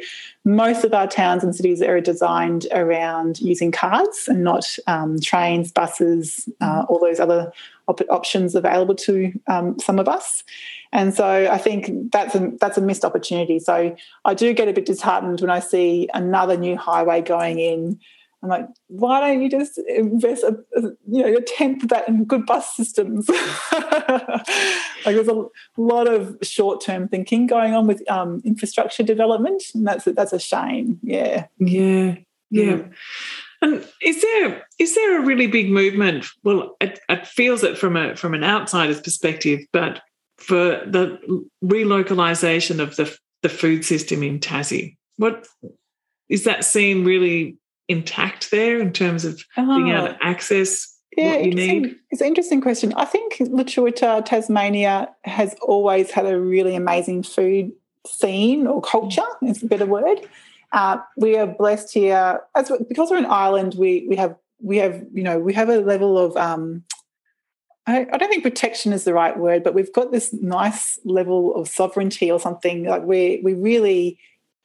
most of our towns and cities are designed around using cars and not um, trains, buses, uh, all those other op- options available to um, some of us. And so I think that's a that's a missed opportunity. So I do get a bit disheartened when I see another new highway going in I'm like, why don't you just invest a, a you know a tenth of that in good bus systems? like there's a lot of short term thinking going on with um, infrastructure development, and that's that's a shame. Yeah, yeah, yeah. And is there is there a really big movement? Well, it, it feels it from a from an outsider's perspective, but for the relocalization of the the food system in Tassie, what is that seen really intact there in terms of oh. being able to ah. access yeah, what you need? It's an interesting question. I think Lutruwita, Tasmania has always had a really amazing food scene or culture, is a better word. Uh, we are blessed here as because we're an island. We we have we have you know we have a level of um, I, I, don't think protection is the right word, but we've got this nice level of sovereignty or something. Like we we really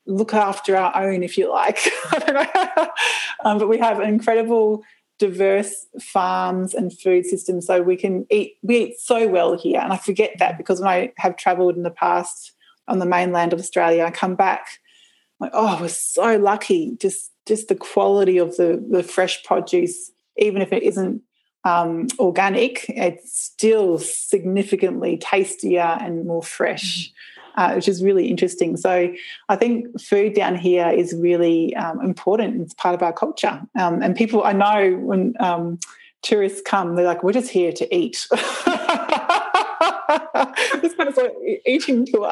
look after our own, if you like. um, but we have incredible diverse farms and food systems so we can eat we eat so well here. And i forget that because when i have traveled in the past on the mainland of australia i come back like oh we're so lucky. Just just the quality of the the fresh produce even if it isn't um, organic it's still significantly tastier and more fresh uh, which is really interesting. So I think food down here is really um, important. It's part of our culture. Um, and people, I know when um, tourists come, they're like, we're just here to eat. this kind of sort of eating tour.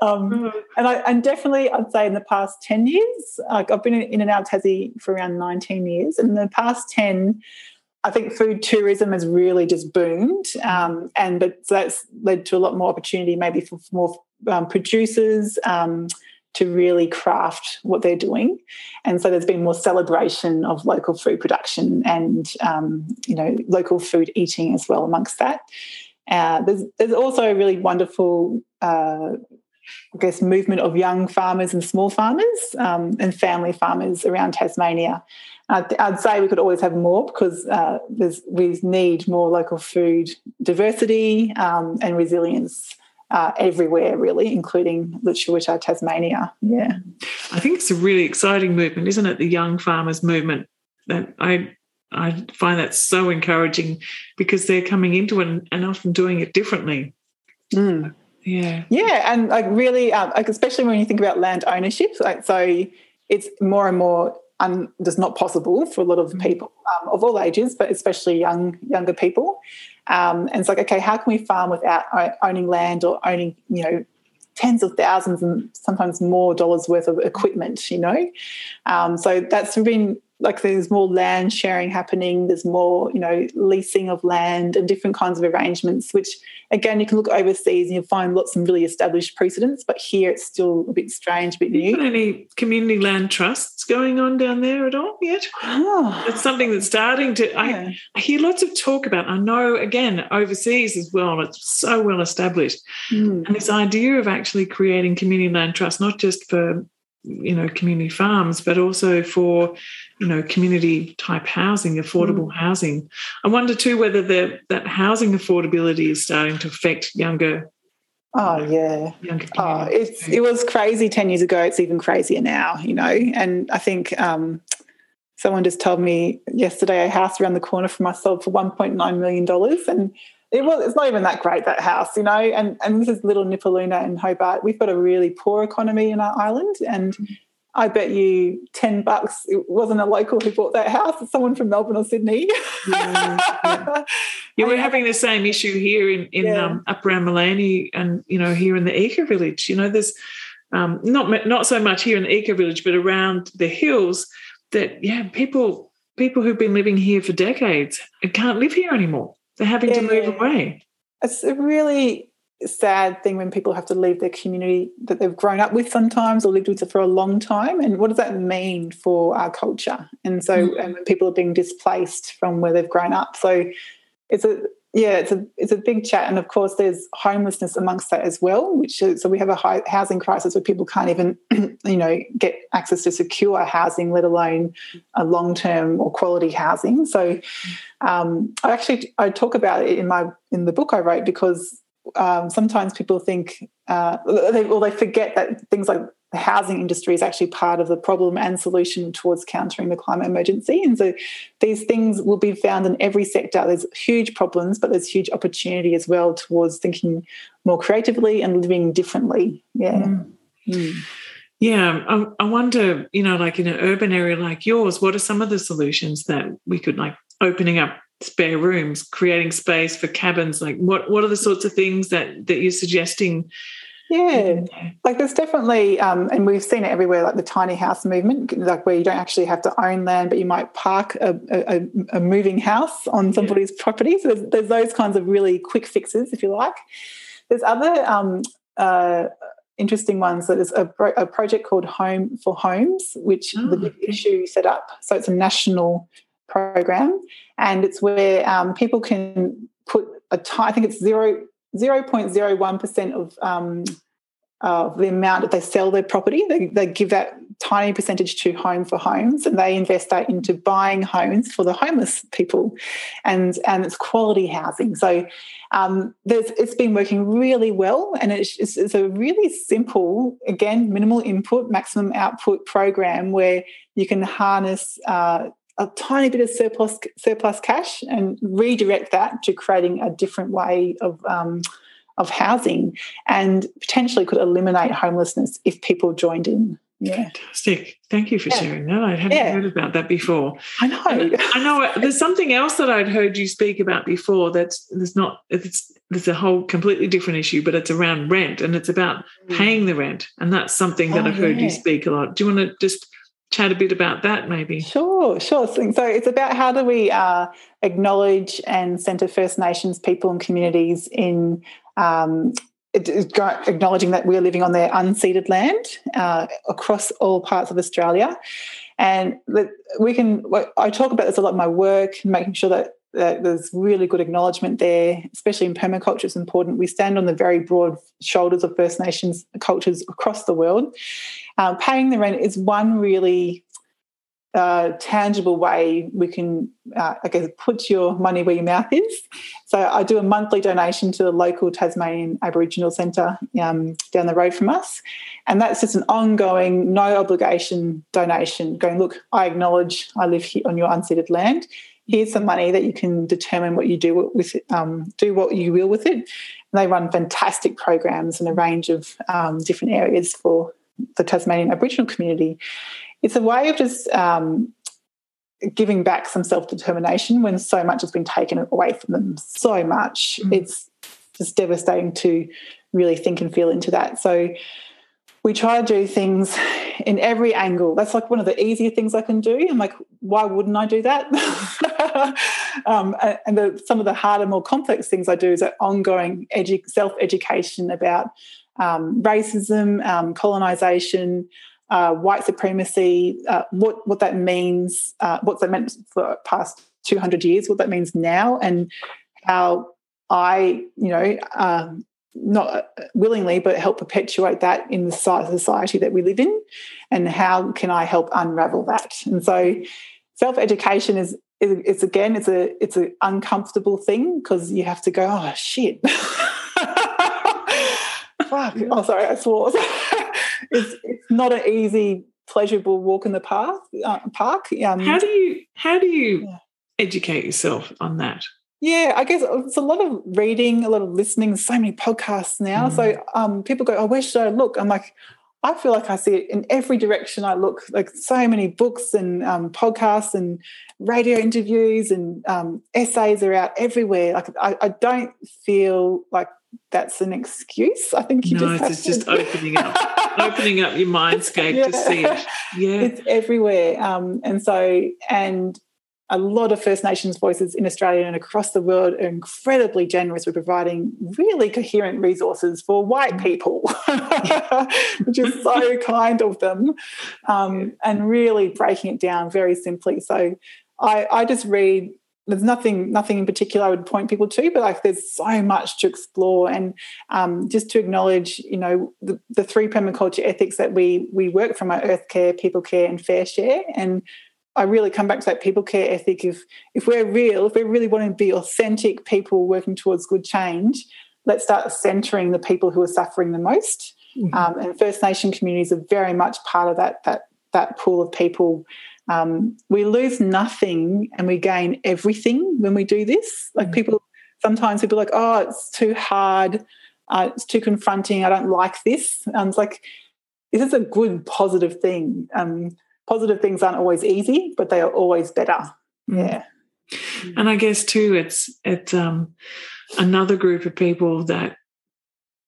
um, mm. and I and definitely I'd say in the past 10 years, like I've been in and out of Tassie for around 19 years. And in the past 10, I think food tourism has really just boomed, um, and but so that's led to a lot more opportunity, maybe for more um, producers um, to really craft what they're doing, and so there's been more celebration of local food production and um, you know local food eating as well amongst that. Uh, there's there's also a really wonderful. Uh, I guess movement of young farmers and small farmers um, and family farmers around Tasmania I'd, I'd, say we could always have more because uh, we need more local food diversity um, and resilience uh, everywhere, really, including Lutruwita, Tasmania. Yeah. I think it's a really exciting movement, isn't it? The young farmers movement. That I I find that so encouraging because they're coming into it and, and often doing it differently. Mm. Yeah. Yeah, and like really, um, like especially when you think about land ownership, like so, it's more and more un, just not possible for a lot of mm. people um, of all ages, but especially young younger people. Um, and it's like, okay, how can we farm without owning land or owning, you know, tens of thousands and sometimes more dollars worth of equipment, you know? Um, so that's been like there's more land sharing happening there's more you know leasing of land and different kinds of arrangements which again you can look overseas and you'll find lots of really established precedents but here it's still a bit strange a bit new any community land trusts going on down there at all yet oh. it's something that's starting to yeah. I, I, hear lots of talk about i know again overseas as well it's so well established mm. and this idea of actually creating community land trusts not just for you know community farms but also for you know community type housing affordable mm. housing. I wonder too whether the, that housing affordability is starting to affect younger oh yeah. younger oh, it's, it was crazy 10 years ago. It's even crazier now you know? And i think um, someone just told me yesterday a house around the corner from us sold for 1.9 million dollars and it was it's not even that great that house you know and and this is little nipaluna in hobart we've got a really poor economy in our island and. I bet you 10 bucks it wasn't a local who bought that house, it's someone from Melbourne or Sydney. yeah, yeah. yeah we're having the same issue here in, in yeah. um, up around Maleny and, you know, here in the Eco Village. You know, there's um, not, not so much here in the Eco Village, but around the hills that, yeah, people people who've been living here for decades and can't live here anymore. They're having yeah. to move away. It's a really sad thing when people have to leave their community that they've grown up with sometimes or lived with for a long time. And what does that mean for our culture? And so, mm. and when people are being displaced from where they've grown up. So, it's a yeah, it's a it's a big chat, and of course, there's homelessness amongst that as well. Which is, so we have a high housing crisis where people can't even, you know, get access to secure housing, let alone a long term or quality housing. So, um, I actually I talk about it in my in the book I wrote because um, sometimes people think, uh, they, well, they forget that things like the housing industry is actually part of the problem and solution towards countering the climate emergency. And so these things will be found in every sector. There's huge problems, but there's huge opportunity as well towards thinking more creatively and living differently. Yeah. Mm. Mm. Yeah, I, I wonder, you know, like in an urban area like yours, what are some of the solutions that we could like opening up spare rooms, creating space for cabins? Like, what what are the sorts of things that that you're suggesting? Yeah, like there's definitely, um, and we've seen it everywhere, like the tiny house movement, like where you don't actually have to own land, but you might park a, a, a moving house on somebody's yeah. property. So there's, there's, those kinds of really quick fixes, if you like. There's other um, uh, interesting ones. that is a, a, project called Home for Homes, which oh, the Big okay. Issue set up. So it's a national program, and it's where um, people can put a t- I think it's zero zero point zero one percent of um, uh, the amount that they sell their property. They, they give that tiny percentage to Home for Homes, and they invest that into buying homes for the homeless people, and and it's quality housing. So um, it's been working really well, and it's, it's, it's, a really simple, again, minimal input, maximum output program where you can harness. Uh, a tiny bit of surplus surplus cash and redirect that to creating a different way of um, of housing and potentially could eliminate homelessness if people joined in. Yeah. Fantastic. Thank you for yeah. sharing that. I hadn't yeah. heard about that before. I know. I know there's something else that I'd heard you speak about before that's there's not it's there's a whole completely different issue, but it's around rent and it's about mm. paying the rent. And that's something that oh, I've heard yeah. you speak a lot. Do you want to just chat a bit about that maybe? Sure, sure. So it's about how do we uh, acknowledge and centre First Nations people and communities in um, acknowledging that we're living on their unceded land uh, across all parts of Australia. And we can, I talk about this a lot in my work, making sure that, that there's really good acknowledgement there, especially in permaculture, it's important. We stand on the very broad shoulders of First Nations cultures across the world. Uh, paying the rent is one really uh, tangible way we can, uh, I guess, put your money where your mouth is. So I do a monthly donation to the local Tasmanian Aboriginal Centre um, down the road from us. And that's just an ongoing, no obligation donation going, look, I acknowledge I live here on your unceded land. Here's some money that you can determine what you do with it, um, do what you will with it. And they run fantastic programs in a range of um, different areas for the Tasmanian Aboriginal community. It's a way of just um, giving back some self determination when so much has been taken away from them. So much. Mm. It's just devastating to really think and feel into that. So we try to do things in every angle. That's like one of the easier things I can do. I'm like, why wouldn't I do that? um, and the, some of the harder, more complex things I do is that ongoing edu- self education about um, racism, um, colonization, uh, white supremacy, uh, what what that means, uh, what's that meant for past two hundred years, what that means now, and how I, you know, um, not willingly, but help perpetuate that in the society that we live in, and how can I help unravel that? And so, self education is it's again it's a it's an uncomfortable thing because you have to go oh shit fuck. Oh, sorry, I swore. it's it's not an easy, pleasurable walk in the park. Uh, park. Um, how do you how do you yeah. educate yourself on that? Yeah, I guess it's a lot of reading, a lot of listening. So many podcasts now. Mm. So um, people go, "Oh, where should I look?" I'm like, I feel like I see it in every direction I look. Like so many books and um, podcasts and radio interviews and um, essays are out everywhere. Like I, I, don't feel like that's an excuse. I think you no, just it's just to... opening up, opening up your mindscape yeah. to see it. Yeah, it's everywhere. Um, and so, and a lot of First Nations voices in Australia and across the world are incredibly generous with providing really coherent resources for white mm. people, which is so kind of them, um, and really breaking it down very simply. So I, I just read. There's nothing, nothing in particular I would point people to, but like there's so much to explore, and um, just to acknowledge, you know, the, the three permaculture ethics that we we work from are earth care, people care, and fair share, and I really come back to that people care ethic. If if we're real, if we're really wanting to be authentic people working towards good change, let's start centering the people who are suffering the most. Mm-hmm. Um, and First Nation communities are very much part of that that that pool of people. Um, we lose nothing and we gain everything when we do this. Like mm-hmm. people, sometimes people are like, oh, it's too hard, uh, it's too confronting. I don't like this. Um, it's like this is a good positive thing. Um, positive things aren't always easy, but they are always better. Mm. Yeah. And I guess too, it's it's um, another group of people that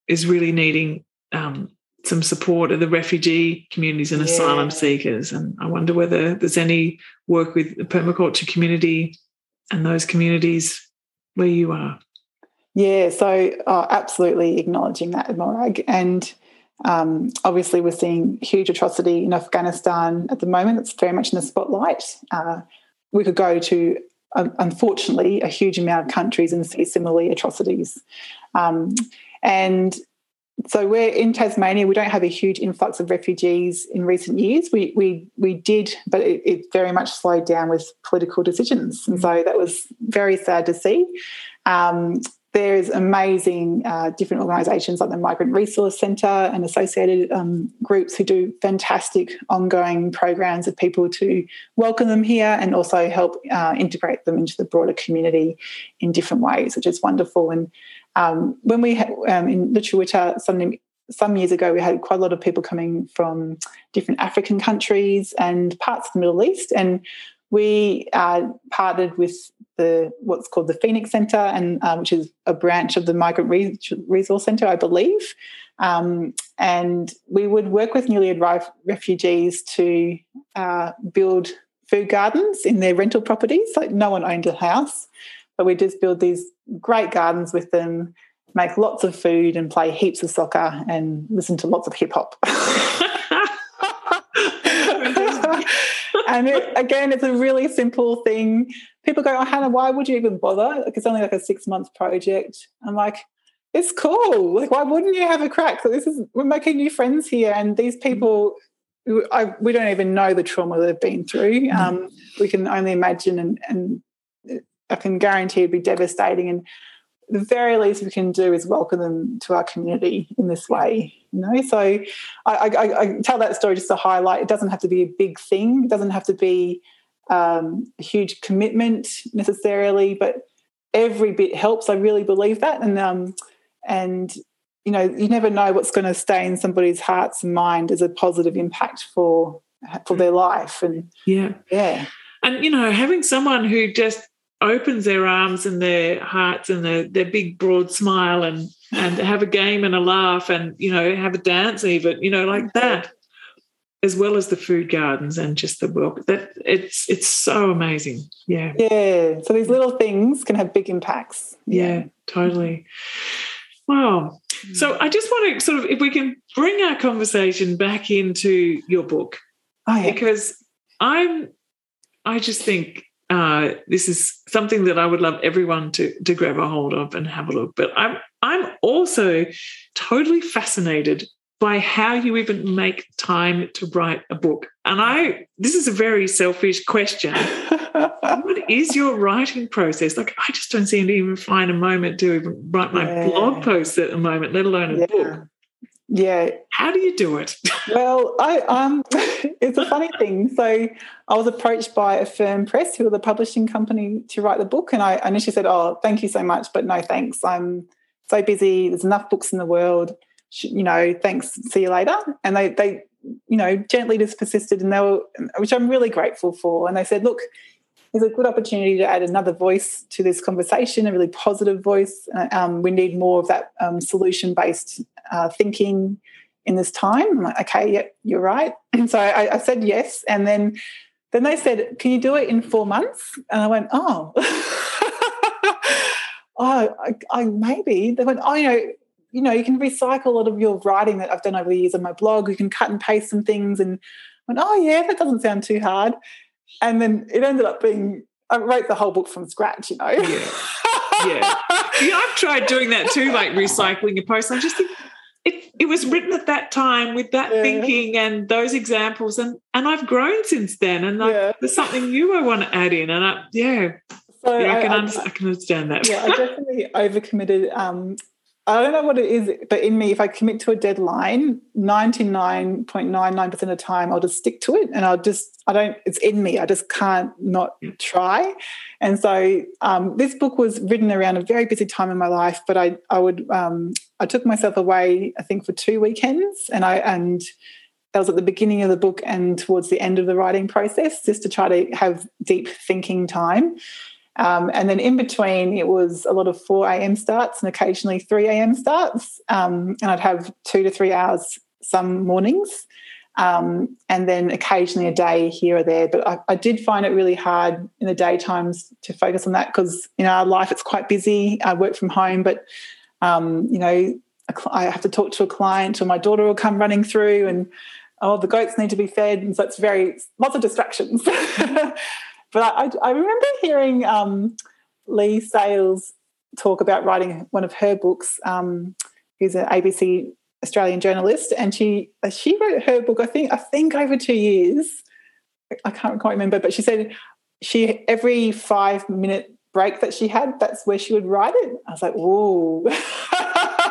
is really needing um, some support of the refugee communities and yeah. asylum seekers. And I wonder whether there's any work with the permaculture community and those communities where you are. Yeah, so uh, absolutely acknowledging that, Morag. And um, obviously, we're seeing huge atrocity in Afghanistan at the moment. It's very much in the spotlight. Uh, we could go to, unfortunately, a huge amount of countries and see similarly atrocities. Um, and so we're in Tasmania. We don't have a huge influx of refugees in recent years. We we we did, but it, it very much slowed down with political decisions, and so that was very sad to see. Um, there's amazing uh, different organisations like the Migrant Resource Centre and associated um, groups who do fantastic ongoing programs of people to welcome them here and also help uh, integrate them into the broader community in different ways, which is wonderful. And um, when we um, in Lutruwita, some, some years ago, we had quite a lot of people coming from different African countries and parts of the Middle East. And we uh, partnered with the what's called the Phoenix Centre, and uh, which is a branch of the Migrant Resource Centre, I believe. Um, and we would work with newly arrived refugees to uh, build food gardens in their rental properties. Like no one owned a house, but we just build these great gardens with them, make lots of food, and play heaps of soccer and listen to lots of hip hop. and it, again, it's a really simple thing. People go, oh, Hannah, why would you even bother? Like, it's only like a six month project. I'm like, it's cool. Like, why wouldn't you have a crack? So this is we're making new friends here, and these people, I, we don't even know the trauma they've been through. Mm. Um, we can only imagine, and, and I can guarantee it'd be devastating. And the very least we can do is welcome them to our community in this way you know? So I, I, I, tell that story just to highlight it doesn't have to be a big thing it doesn't have to be um, a huge commitment necessarily but every bit helps i really believe that and um, and you know you never know what's going to stay in somebody's hearts and mind as a positive impact for for their life and yeah. yeah. And you know having someone who just opens their arms and their hearts and their, their big broad smile and and have a game and a laugh and you know have a dance even you know like that. As well as the food gardens and just the work that it's it's so amazing. Yeah. Yeah. So these little things can have big impacts. Yeah, yeah. totally. Wow. So mm. i just want to sort of if we can bring our conversation back into your book. Oh, yeah. because i'm i just think uh, this is something that I would love everyone to to grab a hold of and have a look. But I'm I'm also totally fascinated by how you even make time to write a book. And I this is a very selfish question. what is your writing process? Like I just don't seem to even find a moment to even write my yeah. blog posts at the moment, let alone a yeah. book. Yeah. How do you do it? well, I um it's a funny thing. So I was approached by Affirm Press, who are the publishing company, to write the book. And I initially said, Oh, thank you so much, but no thanks. I'm so busy. There's enough books in the world. You know, thanks. See you later. And they they, you know, gently just persisted and they were which I'm really grateful for. And they said, Look, is a good opportunity to add another voice to this conversation, a really positive voice. Uh, um, we need more of that um, solution based uh, thinking in this time. I'm like, okay, yep, you're right. And so I, I, said yes. And then then they said, Can you do it in four months? And I went, Oh, oh, I, I, maybe. They went, Oh, you know, you know, you can recycle a lot of your writing that I've done over the years on my blog. You can cut and paste some things. And I went, Oh, yeah, that doesn't sound too hard. And then it ended up being, I wrote the whole book from scratch, you know. Yeah. Yeah. yeah I've tried doing that too, like recycling a post. I just think, it, it was written at that time with that yeah. thinking and those examples and and I've grown since then and yeah. there's something new I want to add in and I yeah so yeah, I, can I, I, I, can understand that yeah I definitely overcommitted um, I don't know what it is, but in me, if I commit to a deadline, 99.99% of the time, I'll just stick to it and I'll just, I don't, it's in me. I just can't not try. And so um, this book was written around a very busy time in my life, but I, I would, um, I took myself away, I think, for two weekends and I, and that was at the beginning of the book and towards the end of the writing process, just to try to have deep thinking time. Um, and then in between, it was a lot of 4 a.m. starts and occasionally 3 a.m. starts. Um, and I'd have two to three hours some mornings. Um, and then occasionally a day here or there. But I, I, did find it really hard in the daytimes to focus on that because, know, our life, it's quite busy. I work from home, but, um, you know, I have to talk to a client or my daughter will come running through and, oh, the goats need to be fed. And so it's very, lots of distractions. But I, I remember hearing um, Leigh Sales talk about writing one of her books. Um, who's an ABC Australian journalist, and she she wrote her book. I think I think over two years. I can't quite remember, but she said she every five minute break that she had, that's where she would write it. I was like, whoa.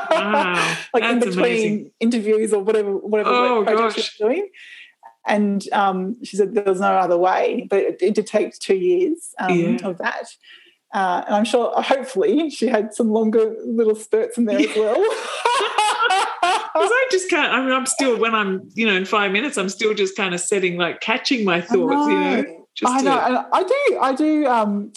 Wow, like in between amazing. interviews or whatever whatever oh, project she was doing and um, she said there was no other way, but it, it did take two years um, yeah. of that. Uh, and I'm sure, hopefully, she had some longer little spurts in there yeah. as well. Because I just can't. I mean, I'm still when I'm, you know, in five minutes, I'm still just kind of setting, like, catching my thoughts. You know, just I know. To... I do. I do. Um,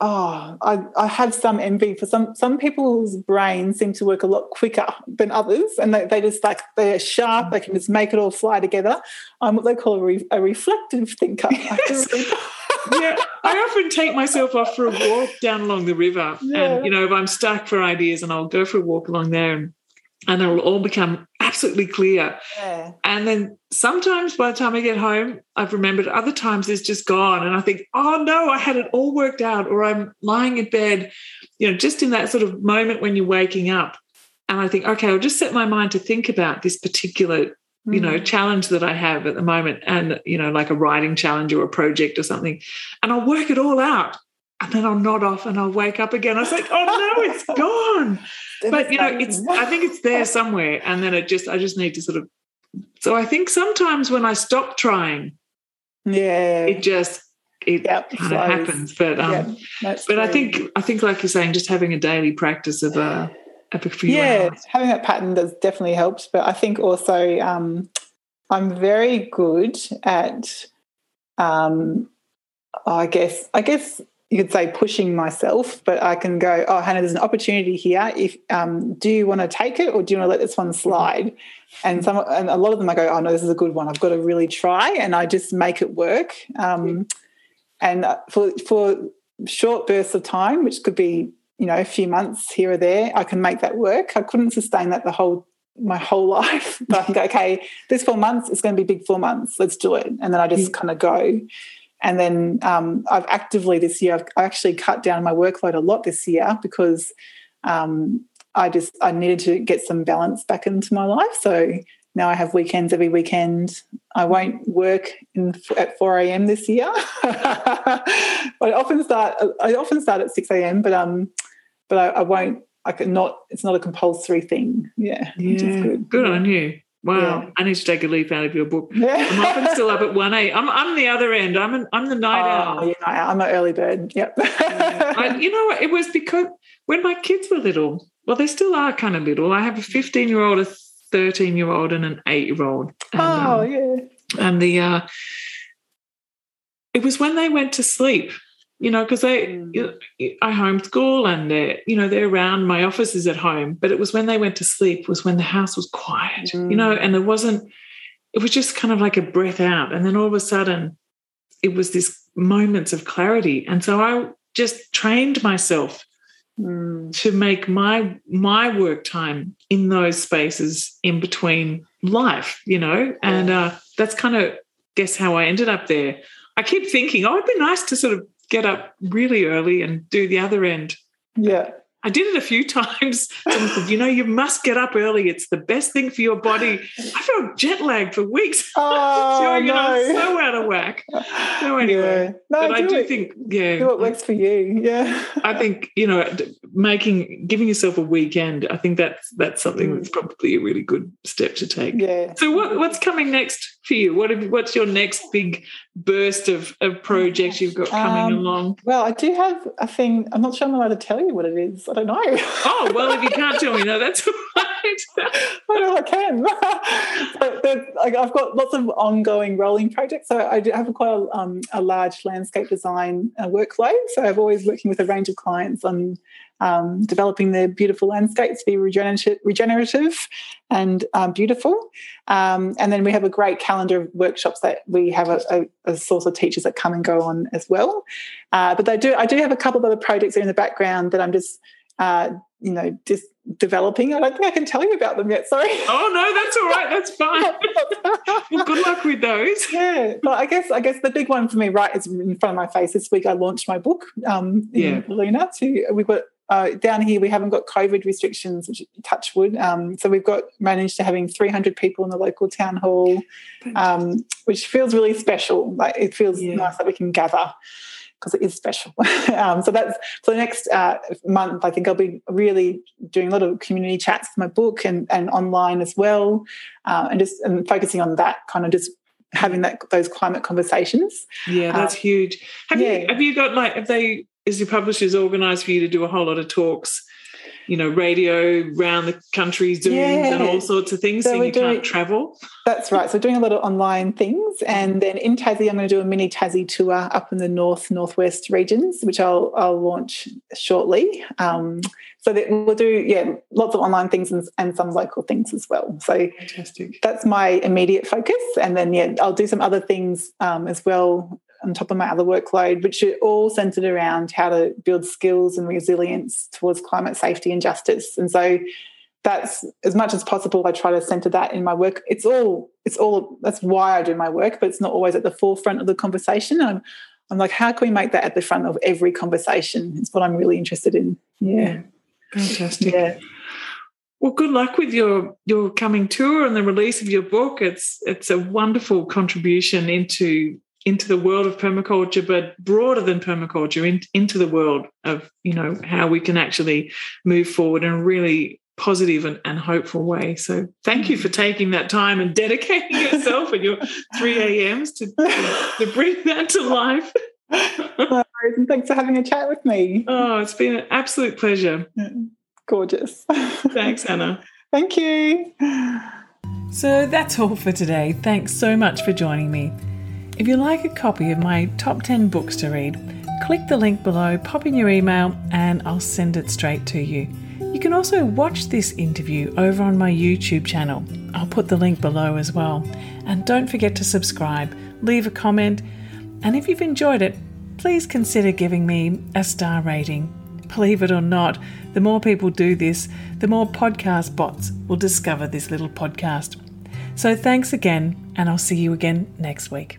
oh, I, I have some envy for some some people's brains seem to work a lot quicker than others, and they, they just like they're sharp. They can just make it all fly together. I'm what they call a, re, a reflective thinker. Yes. yeah, I often take myself off for a walk down along the river, yeah. and you know if I'm stuck for ideas, and I'll go for a walk along there and and it'll all become absolutely clear. Yeah. And then sometimes by the time I get home, I've remembered. Other times it's just gone. And I think, oh no, I had it all worked out. Or I'm lying in bed, you know, just in that sort of moment when you're waking up. And I think, okay, I'll just set my mind to think about this particular, you know, mm. challenge that I have at the moment. And, you know, like a writing challenge or a project or something. And I'll work it all out and then I'll nod off and I'll wake up again. I was like, oh no, it's gone. but you know, it's I think it's there somewhere. And then it just I just need to sort of so I think sometimes when I stop trying, yeah, it just it yep, kind of happens. But um yep, but I think I think like you're saying, just having a daily practice of a Yeah, having that pattern does definitely helps. But I think also um I'm very good at um I guess I guess you could say pushing myself, but I can go, oh, Hannah, there's an opportunity here. If um, do you want to take it or do you want to let this one slide? And some and a lot of them I go, oh no, this is a good one. I've got to really try, and I just make it work. Um, and uh, for for short bursts of time, which could be you know a few months here or there, I can make that work. I couldn't sustain that the whole my whole life, but I can go, okay, this four months is going to be big four months. Let's do it, and then I just kind of go. And then um, I've actively this year, I've actually cut down my workload a lot this year because um, I just I needed to get some balance back into my life. So now I have weekends every weekend. I won't work in, at 4 a.m. this year. I often start I often start at 6 a.m. But um, but I, I won't. I can not. It's not a compulsory thing. Yeah, yeah. good. Good on you. Wow, yeah. I need to take a leaf out of your book. Yeah. I'm often still up at one a. I'm I'm the other end. I'm an, I'm the night oh, owl. Yeah, I'm an early bird. Yep. yeah. I, you know, it was because when my kids were little. Well, they still are kind of little. I have a 15 year old, a 13 year old, and an eight year old. Oh um, yeah. And the uh, it was when they went to sleep you know, because they, mm. I homeschool and they're, you know, they're around. My office is at home, but it was when they went to sleep was when the house was quiet, mm. you know, mm. and it wasn't. It was just kind of like a breath out, and then all of a sudden, it was this moments of clarity. And so I just trained myself Mm. to make my my work time in those spaces in between life, you know, and uh, that's kind of guess how I ended up there. I keep thinking, oh, it'd be nice to sort of get up really early and do the other end. Yeah. I did it a few times. Someone said, you know, you must get up early. It's the best thing for your body. I felt jet lagged for weeks. Oh, so, you know, no. so out of whack. So anyway, Yeah. No, but I do do it. think, yeah, do what works for you. Yeah. I think you know, making giving yourself a weekend. I think that's that's something Mm. that's probably a really good step to take. Yeah. So what what's coming next for you? What have, what's your next big burst of, of projects you've got coming Um, along? Well, I do have a thing. I'm not sure I'm allowed to tell you what it is. I don't know. Oh well, if you can't tell me, no, that's all right. I know I can. like, I've got lots of ongoing rolling projects. So I have quite a, um, a large landscape design uh, workload. So I'm always working with a range of clients on um, developing their beautiful landscapes to be regenerative, regenerative and um, beautiful. Um, and then we have a great calendar of workshops that we have a, a, a source of teachers that come and go on as well. Uh, but I do I do have a couple of other projects in the background that I'm just uh, you know just developing. I don't think I can tell you about them yet. Sorry. Oh no, that's all right. That's fine. Well, good luck with those. yeah, but I guess I guess the big one for me, right, is in front of my face. This week I launched my book um, in Yeah. Luna. To we've got uh, down here we haven't got COVID restrictions, which touch wood. Um, so we've got managed to having 300 people in the local town hall, um, which feels really special. Like it feels Yeah. nice that we can gather because it is special. um, so that's for the next uh, month. I think I'll be really doing a lot of community chats with my book and, and online as well, uh, and just and focusing on that kind of just having that those climate conversations. Yeah, that's huge. Have you have you got like have they is your publishers organised for you to do a whole lot of talks? You know, radio around the country, Zooms and all sorts of things, So so, you can't travel. That's right. So doing a lot of online things, and then in Tassie, I'm going to do a mini Tassie tour up in the north northwest regions, which I'll I'll launch shortly. Um, so that we'll do yeah lots of online things and, and some local things as well. So Fantastic. that's my immediate focus, and then yeah, I'll do some other things um, as well on top of my other workload, which are all centered around how to build skills and resilience towards climate safety and justice. And so that's as much as possible. I try to center that in my work. It's all it's all that's why I do my work, but it's not always at the forefront of the conversation. I'm I'm like, how can we make that at the front of every conversation? It's what I'm really interested in. Yeah, Fantastic. yeah. Well, good luck with your your coming tour and the release of your book. It's it's a wonderful contribution into into the world of permaculture, but broader than permaculture, in, into the world of you know how we can actually move forward in a really positive and, and hopeful way. So, thank you for mm. taking that time and dedicating yourself and your three a.m.s to, to to bring that to life. No and thanks for having a chat with me. oh, it's been an absolute pleasure. Mm, gorgeous. Thanks, Hannah. Thank you. So that's all for today. Thanks so much for joining me. If you like a copy of my top 10 books to read, click the link below, pop in your email, and I'll send it straight to you. You can also watch this interview over on my YouTube channel. I'll put the link below as well. And don't forget to subscribe, leave a comment, and if you've enjoyed it, please consider giving me a star rating. Believe it or not, the more people do this, the more podcast bots will discover this little podcast. So thanks again, and I'll see you again next week.